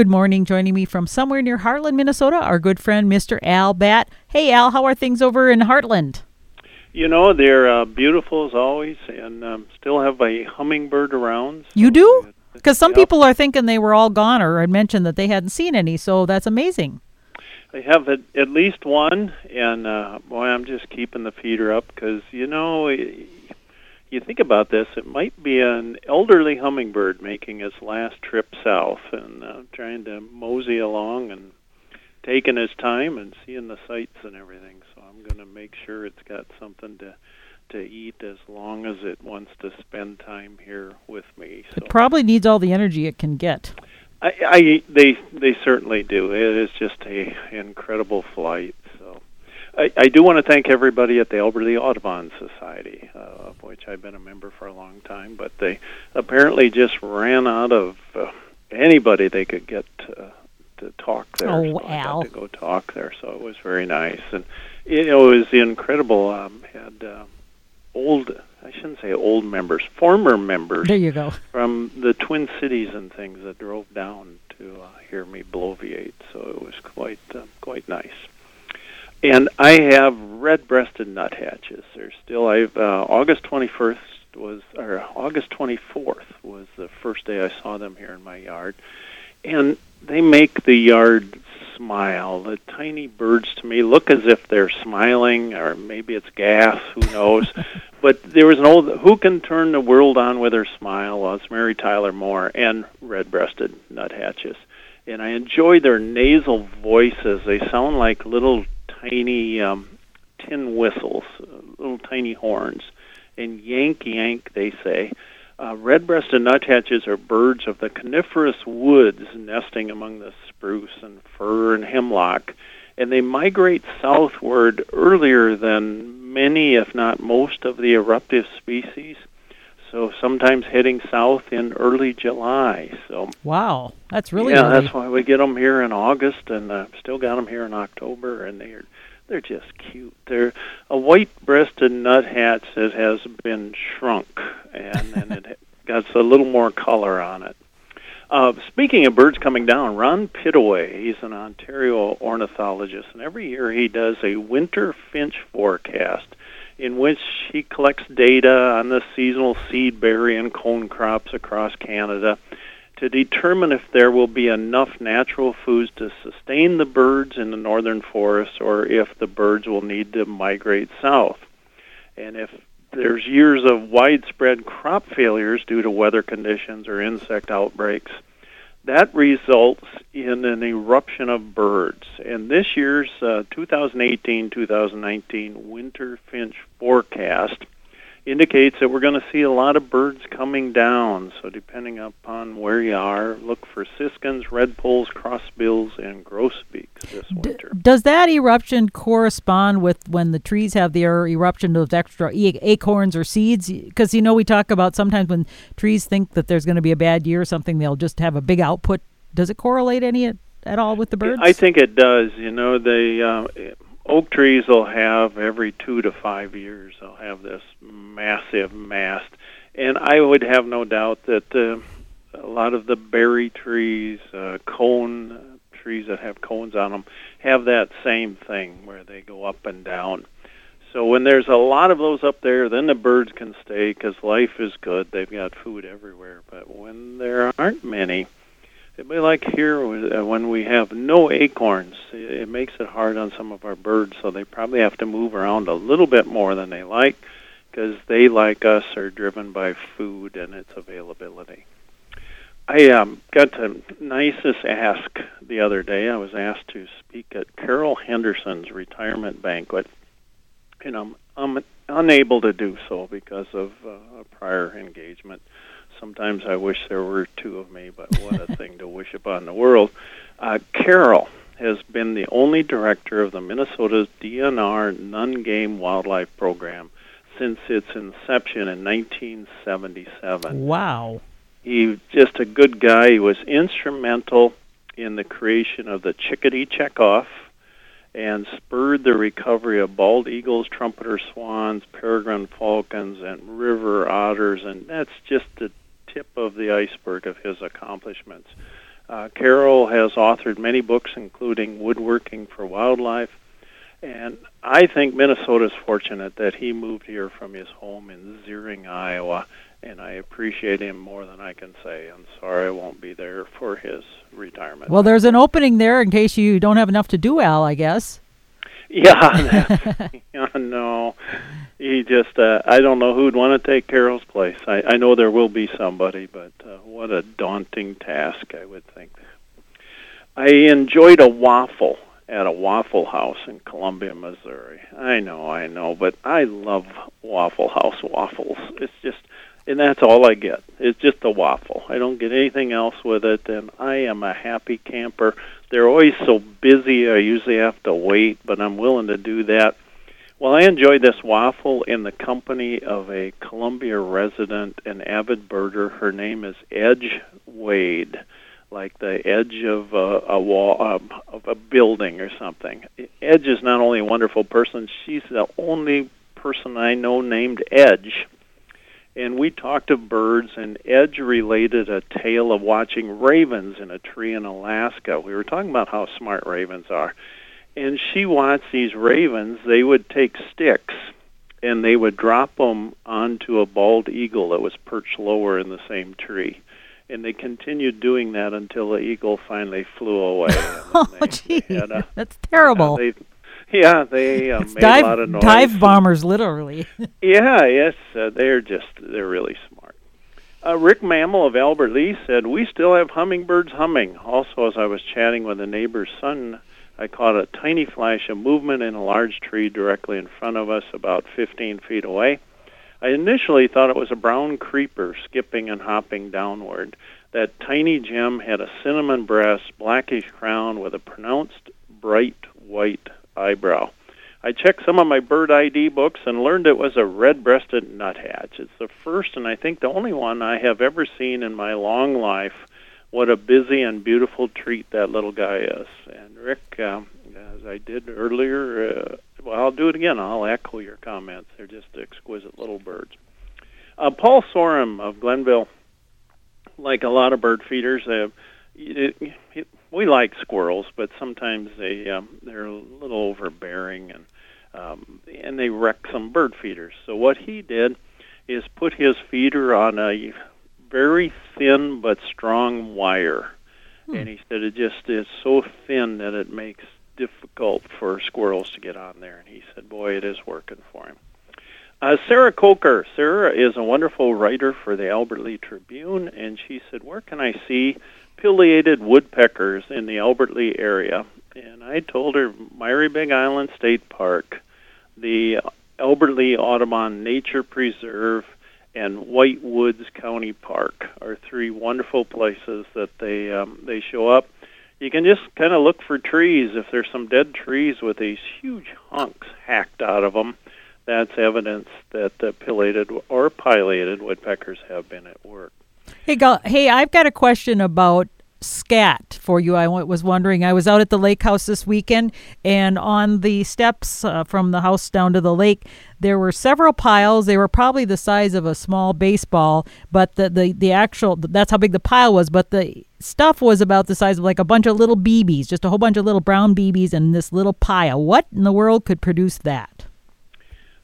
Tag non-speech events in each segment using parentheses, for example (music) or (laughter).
Good morning. Joining me from somewhere near Hartland, Minnesota, our good friend Mr. Al Batt. Hey, Al, how are things over in Hartland? You know, they're uh, beautiful as always, and um, still have a hummingbird around. so You do? Because some Yep. people are thinking they were all gone or had mentioned that they hadn't seen any, so that's amazing. They have at, at least one, and uh, boy, I'm just keeping the feeder up because you know, you think about this, it might be an elderly hummingbird making his last trip south and uh, trying to mosey along and taking his time and seeing the sights and everything. So I'm going to make sure it's got something to to eat as long as it wants to spend time here with me. So It probably needs all the energy it can get. I, I they they certainly do. It is just a incredible flight. I, I do want to thank everybody at the Albert Lea Audubon Society, uh, of which I've been a member for a long time. But they apparently just ran out of uh, anybody they could get to, to talk there. Oh, so I Al. got to go talk there. So it was very nice, and you know it was incredible. Um, had uh, old. I shouldn't say old members, former members There you go. from the Twin Cities and things that drove down to uh, hear me bloviate. So it was quite uh, quite nice. And I have red-breasted nuthatches. They're still. I've uh, August 21st was or August 24th was the first day I saw them here in my yard, and they make the yard smile. The tiny birds to me look as if they're smiling, or maybe it's gas. Who knows? (laughs) but there was an old "Who can turn the world on with her smile?" Well, it's Mary Tyler Moore and red-breasted nuthatches, and I enjoy their nasal voices. They sound like little tiny um, tin whistles, little tiny horns, and yank yank they say. Uh, red-breasted nuthatches are birds of the coniferous woods, nesting among the spruce and fir and hemlock, and they migrate southward earlier than many, if not most, of the eruptive species. So sometimes heading south in early July. So Wow, that's really yeah, early. that's why we get them here in August, and uh, still got them here in October, and they're they're just cute. They're a white-breasted nuthatch that has been shrunk, and and it (laughs) got a little more color on it. Uh, speaking of birds coming down, Ron Pittaway, he's an Ontario ornithologist, and every year he does a winter finch forecast in which he collects data on the seasonal seed, berry, and cone crops across Canada to determine if there will be enough natural foods to sustain the birds in the northern forests or if the birds will need to migrate south. And if there's years of widespread crop failures due to weather conditions or insect outbreaks, that results in an eruption of birds. And this year's uh, 2018 2019 winter finch forecast indicates that we're going to see a lot of birds coming down. So, depending upon where you are, look for siskins, redpolls, crossbills, and grosbeaks this D- winter. does that eruption correspond with when the trees have their eruption of extra e- acorns or seeds? Because you know we talk about sometimes when trees think that there's going to be a bad year or something, they'll just have a big output. Does it correlate any at, all with the birds? I think it does. You know, the uh, oak trees will have every two to five years. They'll have this massive mast, and I would have no doubt that uh, a lot of the berry trees, uh, cone trees that have cones on them, have that same thing where they go up and down. So when there's a lot of those up there, then the birds can stay because life is good. They've got food everywhere. But when there aren't many, like here uh, when we have no acorns. It makes it hard on some of our birds, so they probably have to move around a little bit more than they like because they, like us, are driven by food and its availability. I um, got the nicest ask the other day. I was asked to speak at Carrol Henderson's retirement banquet, and I'm, I'm unable to do so because of uh, a prior engagement. Sometimes I wish there were two of me, but what a thing to wish upon the world. Uh, Carrol has been the only director of the Minnesota's DNR non-game wildlife program since its inception in 1977 wow. He's just a good guy. He was instrumental in the creation of the chickadee checkoff and spurred the recovery of bald eagles, trumpeter swans, peregrine falcons, and river otters. And that's just the tip of the iceberg of his accomplishments. Uh, Carrol has authored many books, including Woodworking for Wildlife. And I think Minnesota is fortunate that he moved here from his home in Zearing, Iowa, and I appreciate him more than I can say. I'm sorry I won't be there for his retirement. Well, there's an opening there in case you don't have enough to do, Al, I guess. (laughs) Yeah, (laughs) yeah no. He just, uh, I don't know who'd want to take Carrol's place. I, I know there will be somebody, but uh, what a daunting task, I would think. I enjoyed a waffle at a Waffle House in Columbia, Missouri. I know, I know, but I love Waffle House waffles. It's just, and that's all I get. It's just a waffle. I don't get anything else with it, and I am a happy camper. They're always so busy. I usually have to wait, but I'm willing to do that. Well, I enjoyed this waffle in the company of a Columbia resident, an avid birder. Her name is Edge Wade like the edge of a, a wall um, of a building or something. Edge is not only a wonderful person; she's the only person I know named Edge. And we talked of birds, and Edge related a tale of watching ravens in a tree in Alaska. We were talking about how smart ravens are. And she watched these ravens, they would take sticks and they would drop them onto a bald eagle that was perched lower in the same tree and they continued doing that until the eagle finally flew away. (laughs) oh, gee, that's terrible. they, (laughs) yeah, they uh, made dive, a lot of noise. Dive bombers, literally. (laughs) yeah, yes, uh, they're just they're really smart. Uh, Rick Mammal of Albert Lea said, "We still have hummingbirds humming." Also, as I was chatting with a neighbor's son, I caught a tiny flash of movement in a large tree directly in front of us, about 15 feet away. I initially thought it was a brown creeper skipping and hopping downward. That tiny gem had a cinnamon breast, blackish crown with a pronounced bright white eyebrow. I checked some of my bird ID books and learned it was a red-breasted nuthatch. It's the first and I think the only one I have ever seen in my long life. What a busy and beautiful treat that little guy is. And Rick, um, as I did earlier, uh, well, I'll do it again. I'll echo your comments. They're just exquisite little birds. Uh, Paul Sorum of Glenville, like a lot of bird feeders, uh, it, it, we like squirrels, but sometimes they um, they're a little overbearing and um, and they wreck some bird feeders. So what he did is put his feeder on a very thin but strong wire, hmm. and he said it just is so thin that it makes difficult for squirrels to get on there. And he said, boy, it is working for him. Uh, Sarah Coker. Sarah is a wonderful writer for the Albert Lea Tribune, and she said, where can I see pileated woodpeckers in the Albert Lea area? And I told her Myre Big Island State Park, the Albert Lea Audubon Nature Preserve, and White Woods County Park are three wonderful places that they um, they show up you can just kind of look for trees. If there's some dead trees with these huge hunks hacked out of them, that's evidence that the pileated or pileated woodpeckers have been at work. Hey, hey, I've got a question about scat for you. I was wondering. I was out at the lake house this weekend, and on the steps uh, from the house down to the lake, there were several piles. They were probably the size of a small baseball, but the the, the actual that's how big the pile was. But the stuff was about the size of like a bunch of little BBs, just a whole bunch of little brown BBs in this little pile. What in the world could produce that?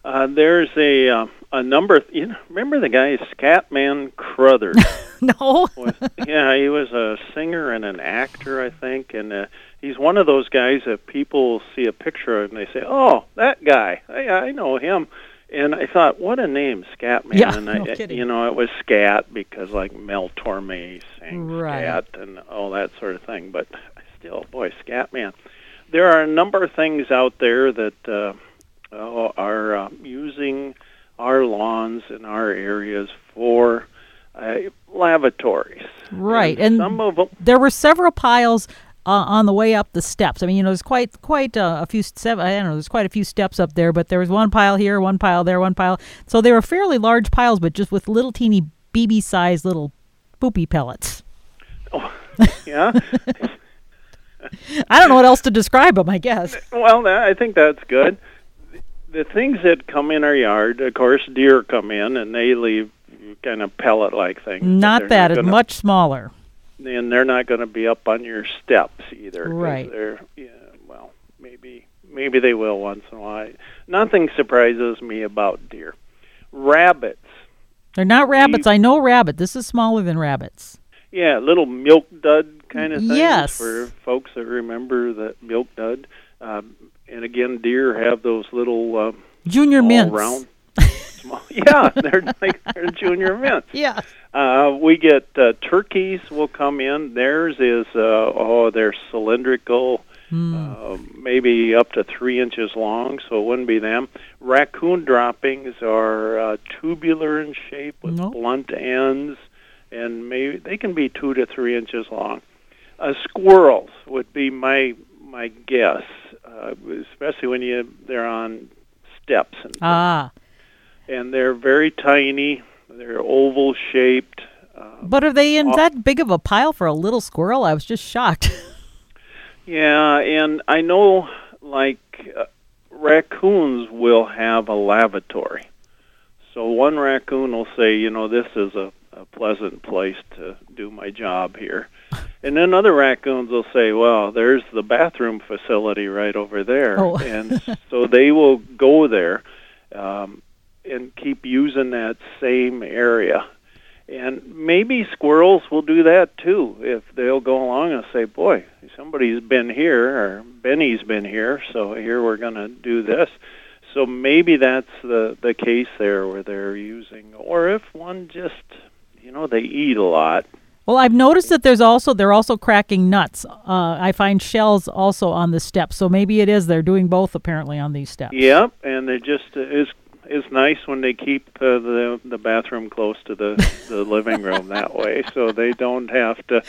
Uh, there's a uh, a number. Of, you know, remember the guy Scatman Crothers? (laughs) no. was, yeah, he was a singer and an actor, I think, and uh, he's one of those guys that people see a picture of and they say, "Oh, that guy. I, I know him." And I thought, what a name, Scatman. Yeah, and I, no kidding. you know, it was Scat because like Mel Torme sang right. Scat and all that sort of thing. But still, boy, Scatman. There are a number of things out there that uh, are uh, using our lawns and our areas for uh, lavatories. Right, and, and some of them. There were several piles uh, on the way up the steps. I mean, you know, there's quite quite uh, a few steps. I don't know, there's quite a few steps up there, but there was one pile here, one pile there, one pile. So they were fairly large piles, but just with little teeny BB sized little poopy pellets. Oh, yeah. (laughs) I don't know what else to describe them. I guess. Well, I think that's good. The things that come in our yard, of course, deer come in and they leave kind of pellet-like things. Not that; it's much smaller. and they're not going to be up on your steps either. Right. They're yeah. Well, maybe maybe they will once in a while. Nothing surprises me about deer. Rabbits. They're not rabbits. I know rabbit. This is smaller than rabbits. Yeah, little milk dud kind of things Yes. for folks that remember the milk dud. Um, and again, deer have those little uh, Junior mints. round. (laughs) Small, yeah, they're like they're junior mints. Yeah. Uh, we get uh, turkeys will come in. Theirs is uh, oh they're cylindrical, Hmm. uh, maybe up to three inches long, so it wouldn't be them. Raccoon droppings are uh, tubular in shape with Nope. blunt ends, and maybe they can be two to three inches long. Uh, squirrels would be my my guess, uh, especially when you they're on steps and Ah. and they're very tiny. They're oval shaped. Uh, But are they in Well- that big of a pile for a little squirrel? I was just shocked. (laughs) yeah, and I know like uh, raccoons will have a lavatory. So one raccoon will say, you know, this is a, a pleasant place to do my job here. And then other raccoons will say, well, there's the bathroom facility right over there. Oh. (laughs) and so they will go there um, and keep using that same area. And maybe squirrels will do that too if they'll go along and say, "Boy, somebody's been here or Benny's been here, so here we're going to do this." So maybe that's the the case there where they're using or if one just, you know, they eat a lot. Well, I've noticed that there's also they're also cracking nuts. Uh, I find shells also on the steps, so maybe it is they're doing both apparently on these steps. Yep, and it just is is nice when they keep uh, the the bathroom close to the the living room (laughs) that way, so they don't have to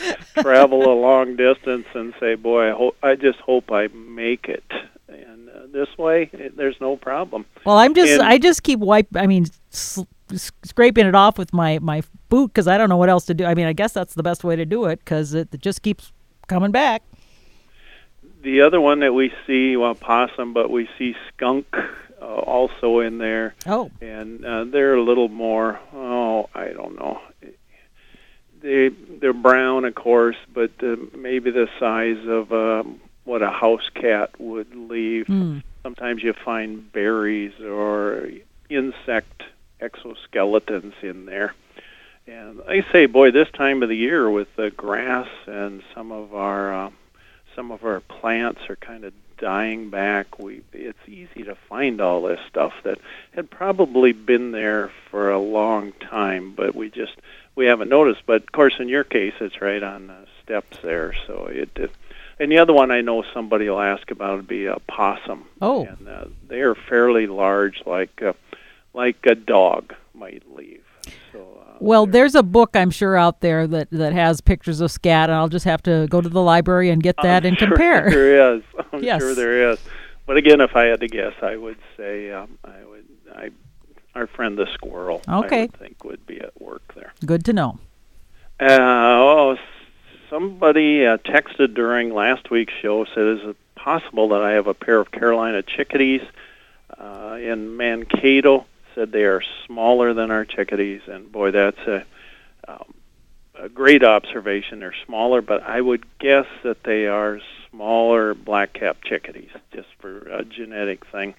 travel a long distance and say, "Boy, I hope I just hope I make it." And uh, this way, it, there's no problem. Well, I'm just And- I just keep wipe. I mean, s- s- scraping it off with my my boot because I don't know what else to do. I mean, I guess that's the best way to do it because it, it just keeps coming back. The other one that we see, well, possum, but we see skunk uh, also in there. Oh, and uh, they're a little more. Oh, I don't know. They they're brown, of course, but uh, maybe the size of um, what a house cat would leave. hmm. Sometimes you find berries or insect exoskeletons in there. And I say, boy, this time of the year with the grass and some of our uh, some of our plants are kind of dying back. We it's easy to find all this stuff that had probably been there for a long time, but we just we haven't noticed. But of course, in your case, it's right on the steps there, so it. it and the other one I know somebody will ask about would be a possum. Oh. and uh, they are fairly large, like uh, like a dog might leave. So uh, well, there's a book I'm sure out there that that has pictures of scat, and I'll just have to go to the library and get that I'm and sure compare. There is. (laughs) I'm Yes. sure there is. But again, if I had to guess, I would say um, I would. I our friend the squirrel. I would think would be at work there. Good to know. Uh, oh, somebody uh, texted during last week's show said, "Is it possible that I have a pair of Carolina chickadees uh, in Mankato?" Said they are smaller than our chickadees, and boy, that's a um, a great observation. They're smaller, but I would guess that they are smaller black-capped chickadees, just for a genetic thing.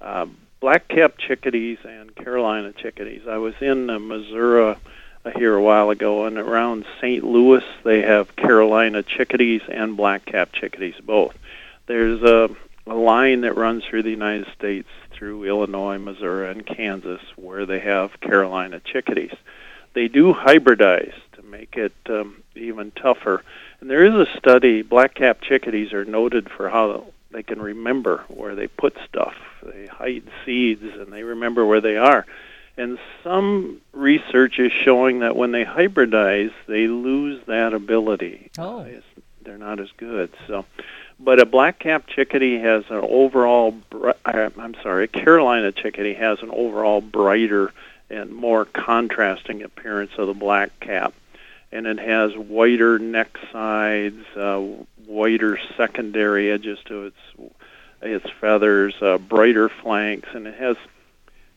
Uh, black-capped chickadees and Carolina chickadees. I was in uh, Missouri uh, here a while ago, and around St. Louis they have Carolina chickadees and black-capped chickadees both. There's a, a line that runs through the United States through Illinois, Missouri, and Kansas where they have Carolina chickadees. They do hybridize to make it um, even tougher. And there is a study, black-capped chickadees are noted for how they can remember where they put stuff. They hide seeds and they remember where they are. And some research is showing that when they hybridize, they lose that ability. Oh. They're not as good. So, but a black-capped chickadee has an overall. Bri- uh, I'm sorry, a Carolina chickadee has an overall brighter and more contrasting appearance of the black cap, and it has whiter neck sides, uh, whiter secondary edges to its its feathers, uh, brighter flanks, and it has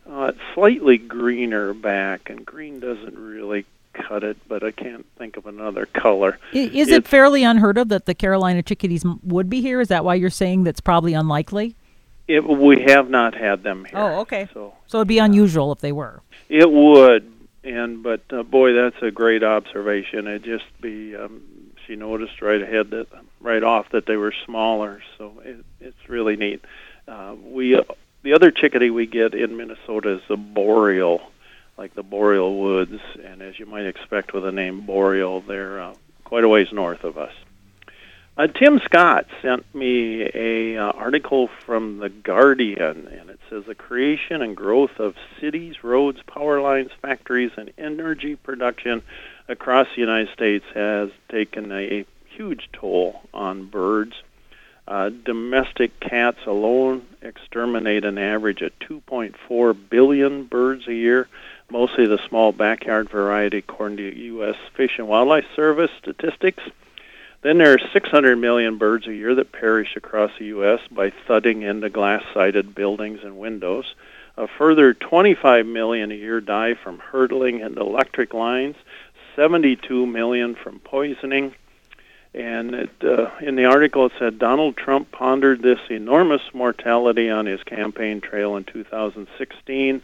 uh, slightly greener back. And green doesn't really cut it, but I can't think of another color. Is it fairly unheard of that the Carolina chickadees would be here? Is that why you're saying that's probably unlikely? It, we have not had them here. Oh, okay. So, so it'd be unusual if they were. It would, and but uh, boy, that's a great observation. It just be um, she noticed right ahead that right off that they were smaller, so it, it's really neat. Uh, we uh, the other chickadee we get in Minnesota is the boreal, like the boreal woods, and as you might expect with the name boreal, they're uh, quite a ways north of us. Uh, Tim Scott sent me a uh, article from the Guardian, and it says the creation and growth of cities, roads, power lines, factories, and energy production across the United States has taken a huge toll on birds. Uh, domestic cats alone exterminate an average of 2.4 billion birds a year, mostly the small backyard variety, according to U.S. Fish and Wildlife Service statistics. Then there are 600 million birds a year that perish across the U.S. by thudding into glass-sided buildings and windows. A further 25 million a year die from hurtling into electric lines, 72 million from poisoning. And it, uh, in the article, it said Donald Trump pondered this enormous mortality on his campaign trail in 2016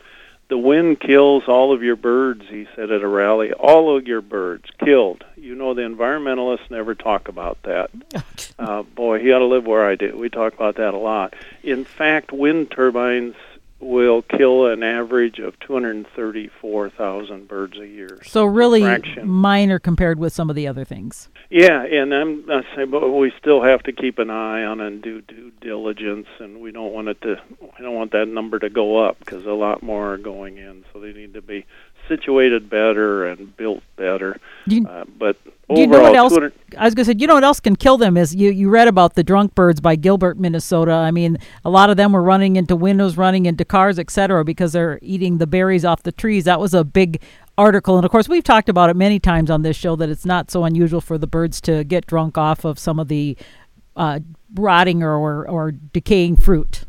the wind kills all of your birds, he said at a rally. All of your birds killed. You know, the environmentalists never talk about that. (laughs) uh, boy, he ought to live where I do. We talk about that a lot. In fact, wind turbines will kill an average of 234,000 birds a year. So, really fraction. minor compared with some of the other things. Yeah, and I'm not saying, but we still have to keep an eye on and do due diligence, and we don't want it to. We don't want that number to go up because a lot more are going in. So they need to be situated better and built better. You, uh, but you know what else? I was going to say, you know what else can kill them is you. You read about the drunk birds by Gilbert, Minnesota. I mean, a lot of them were running into windows, running into cars, etc., because they're eating the berries off the trees. That was a big article, and of course, we've talked about it many times on this show that it's not so unusual for the birds to get drunk off of some of the uh, rotting or, or, or decaying fruit.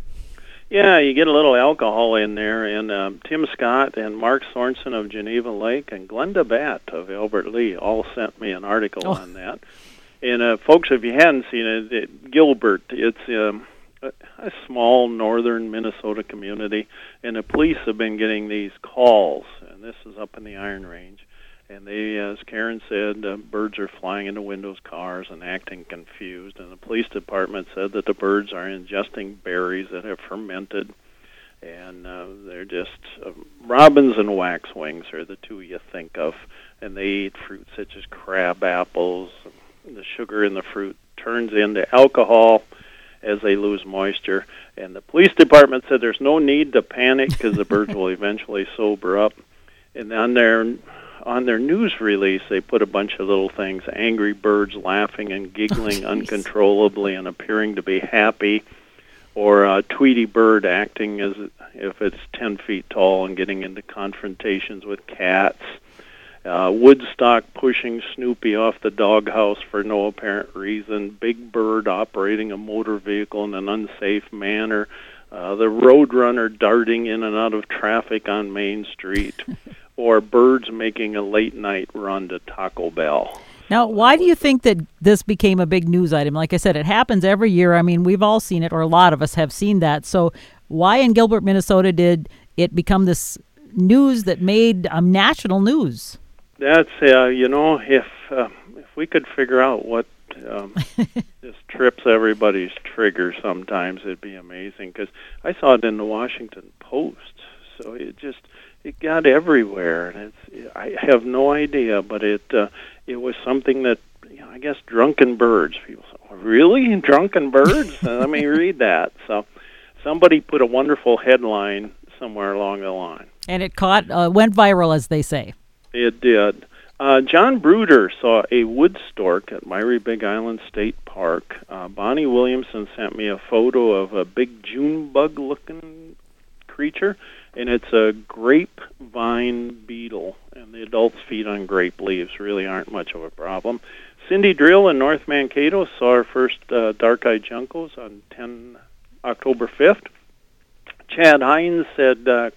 Yeah, you get a little alcohol in there, and um, Tim Scott and Mark Sorensen of Geneva Lake and Glenda Batt of Albert Lea all sent me an article oh. on that. And uh, folks, if you hadn't seen it, it Gilbert, it's um, a, a small northern Minnesota community, and the police have been getting these calls, and this is up in the Iron Range and they, as Karen said, uh, birds are flying into windows, cars, and acting confused. And the police department said that the birds are ingesting berries that have fermented, and uh, they're just uh, robins and waxwings are the two you think of, and they eat fruit such as crab apples. The sugar in the fruit turns into alcohol as they lose moisture. And the police department said there's no need to panic because the birds (laughs) will eventually sober up. And on their on their news release, they put a bunch of little things angry birds laughing and giggling oh, uncontrollably and appearing to be happy, or a Tweety bird acting as if it's 10 feet tall and getting into confrontations with cats. Uh, Woodstock pushing Snoopy off the doghouse for no apparent reason. Big Bird operating a motor vehicle in an unsafe manner. Uh, the Roadrunner darting in and out of traffic on Main Street. (laughs) or birds making a late night run to Taco Bell. Now, why do you think that this became a big news item? Like I said, it happens every year. I mean, we've all seen it, or a lot of us have seen that. So, why in Gilbert, Minnesota, did it become this news that made um, national news? That's uh, you know, if uh, if we could figure out what um, (laughs) just trips everybody's trigger, sometimes it'd be amazing. Because I saw it in the Washington Post, so it just it got everywhere, and it's I have no idea, but it uh, it was something that you know, I guess drunken birds. People say, oh, really drunken birds? Let me (laughs) read that. So somebody put a wonderful headline somewhere along the line, and it caught uh, went viral, as they say. It did. Uh, John Bruder saw a wood stork at Myre Big Island State Park. Uh, Bonnie Williamson sent me a photo of a big June bug looking creature and it's a grapevine beetle, and the adults feed on grape leaves. Really aren't much of a problem. Cindy Drill in North Mankato saw her first uh, dark-eyed juncos on 10 October 5th. Chad Hines said uh,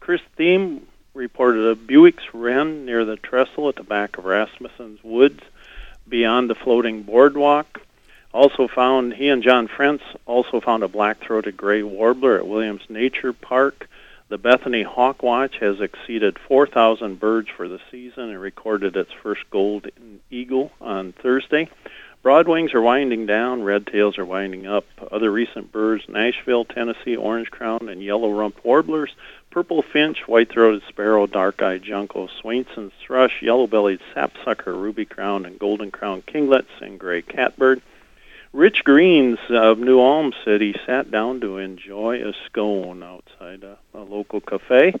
Chris Thiem reported a Bewick's wren near the trestle at the back of Rasmussen's Woods beyond the floating boardwalk. Also found, he and John Frentz also found a black-throated gray warbler at Williams Nature Park. The Bethany Hawk Watch has exceeded 4,000 birds for the season and recorded its first golden eagle on Thursday. Broadwings are winding down, red tails are winding up. Other recent birds, Nashville, Tennessee, orange crown, and yellow-rumped warblers, purple finch, white-throated sparrow, dark-eyed junco, Swainson's thrush, yellow-bellied sapsucker, ruby crowned, and golden crowned kinglets, and gray catbird. Rich Greens of New Ulm City sat down to enjoy a scone outside a, a local cafe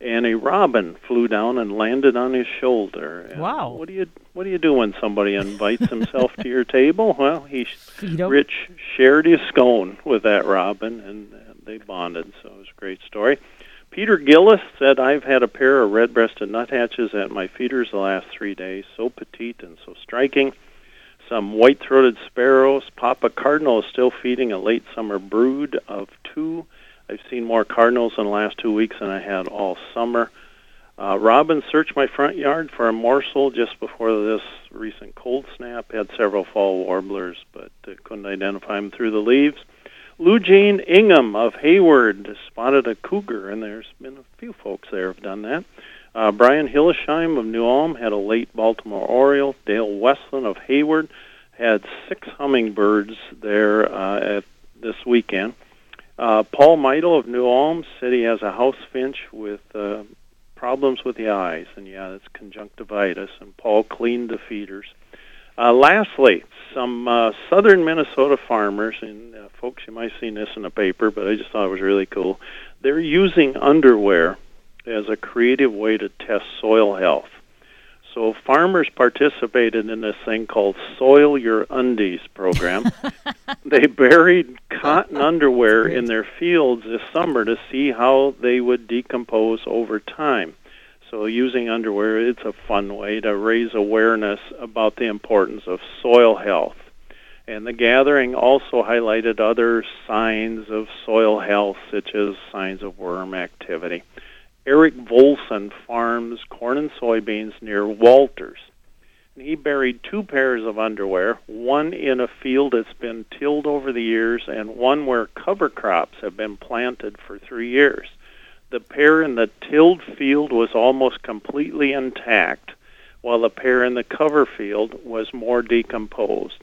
and a robin flew down and landed on his shoulder. And wow! What do you what do you do when somebody invites himself to your table? (laughs) Well, he Rich shared his scone with that robin, and, and they bonded. So it was a great story. Peter Gillis said, "I've had a pair of red-breasted nuthatches at my feeders the last three days. So petite and so striking." Some white-throated sparrows. Papa Cardinal is still feeding a late summer brood of two I've seen more cardinals in the last two weeks than I had all summer. Uh, robins searched my front yard for a morsel just before this recent cold snap. Had several fall warblers, but uh, couldn't identify them through the leaves. Lou Jean Ingham of Hayward spotted a cougar, and there's been a few folks there have done that. Uh, Brian Hillesheim of New Ulm had a late Baltimore Oriole. Dale Westland of Hayward had six hummingbirds there uh, at this weekend. Uh, Paul Meidel of New Ulm said he has a house finch with uh, problems with the eyes, and yeah, it's conjunctivitis. And Paul cleaned the feeders. Uh, lastly, some uh, southern Minnesota farmers, and uh, folks, you might have seen this in the paper, but I just thought it was really cool. They're using underwear as a creative way to test soil health. So farmers participated in this thing called Soil Your Undies program. (laughs) they buried cotton underwear in their fields this summer to see how they would decompose over time. So using underwear, it's a fun way to raise awareness about the importance of soil health. And the gathering also highlighted other signs of soil health, such as signs of worm activity. Eric Volson farms corn and soybeans near Walters. And he buried two pairs of underwear, one in a field that's been tilled over the years and one where cover crops have been planted for three years. The pair in the tilled field was almost completely intact, while the pair in the cover field was more decomposed.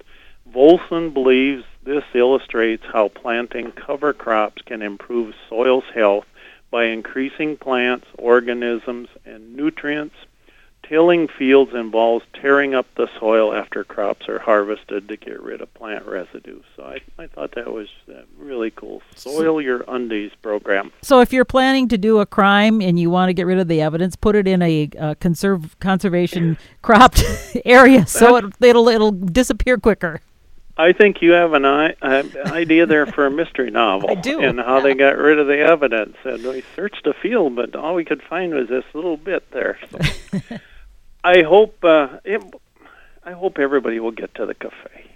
Volson believes this illustrates how planting cover crops can improve soil's health by increasing plants, organisms, and nutrients. Tilling fields involves tearing up the soil after crops are harvested to get rid of plant residue. So I, I thought that was uh, really cool. Soil Your Undies program. So if you're planning to do a crime and you want to get rid of the evidence, put it in a uh, conserve conservation (laughs) cropped (laughs) area so it, it'll it'll disappear quicker. I think you have an uh, idea there for a mystery novel. I do. And how they got rid of the evidence. And we searched the field, but all we could find was this little bit there. So (laughs) I hope uh, it, I hope everybody will get to the cafe.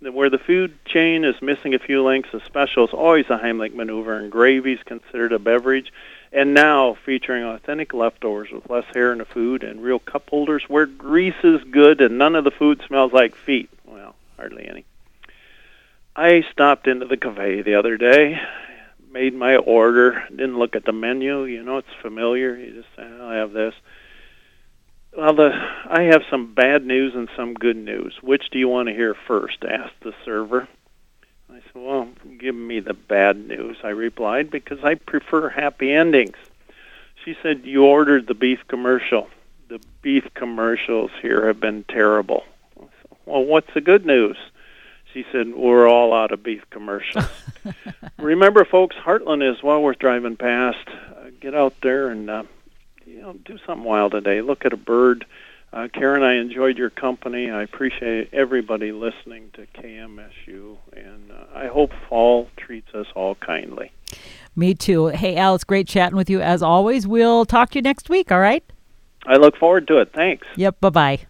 Where the food chain is missing a few links, a special is always a Heimlich maneuver, and gravy is considered a beverage. And now featuring authentic leftovers with less hair in the food and real cup holders where grease is good and none of the food smells like feet. Well, hardly any. I stopped into the cafe the other day, made my order, didn't look at the menu. You know, it's familiar. You just say, oh, I'll have this. Well, the, I have some bad news and some good news. Which do you want to hear first? asked the server. I said, Well, give me the bad news, I replied, because I prefer happy endings. She said, You ordered the beef commercial. The beef commercials here have been terrible. Said, well, what's the good news? She said, We're all out of beef commercials. (laughs) Remember, folks, Hartland is well worth driving past. Uh, get out there and uh, you know do something wild today. Look at a bird. Uh, Karen, I enjoyed your company. I appreciate everybody listening to KMSU, and uh, I hope fall treats us all kindly. Me too. Hey, Al, it's great chatting with you as always. We'll talk to you next week, all right? I look forward to it. Thanks. Yep, bye bye.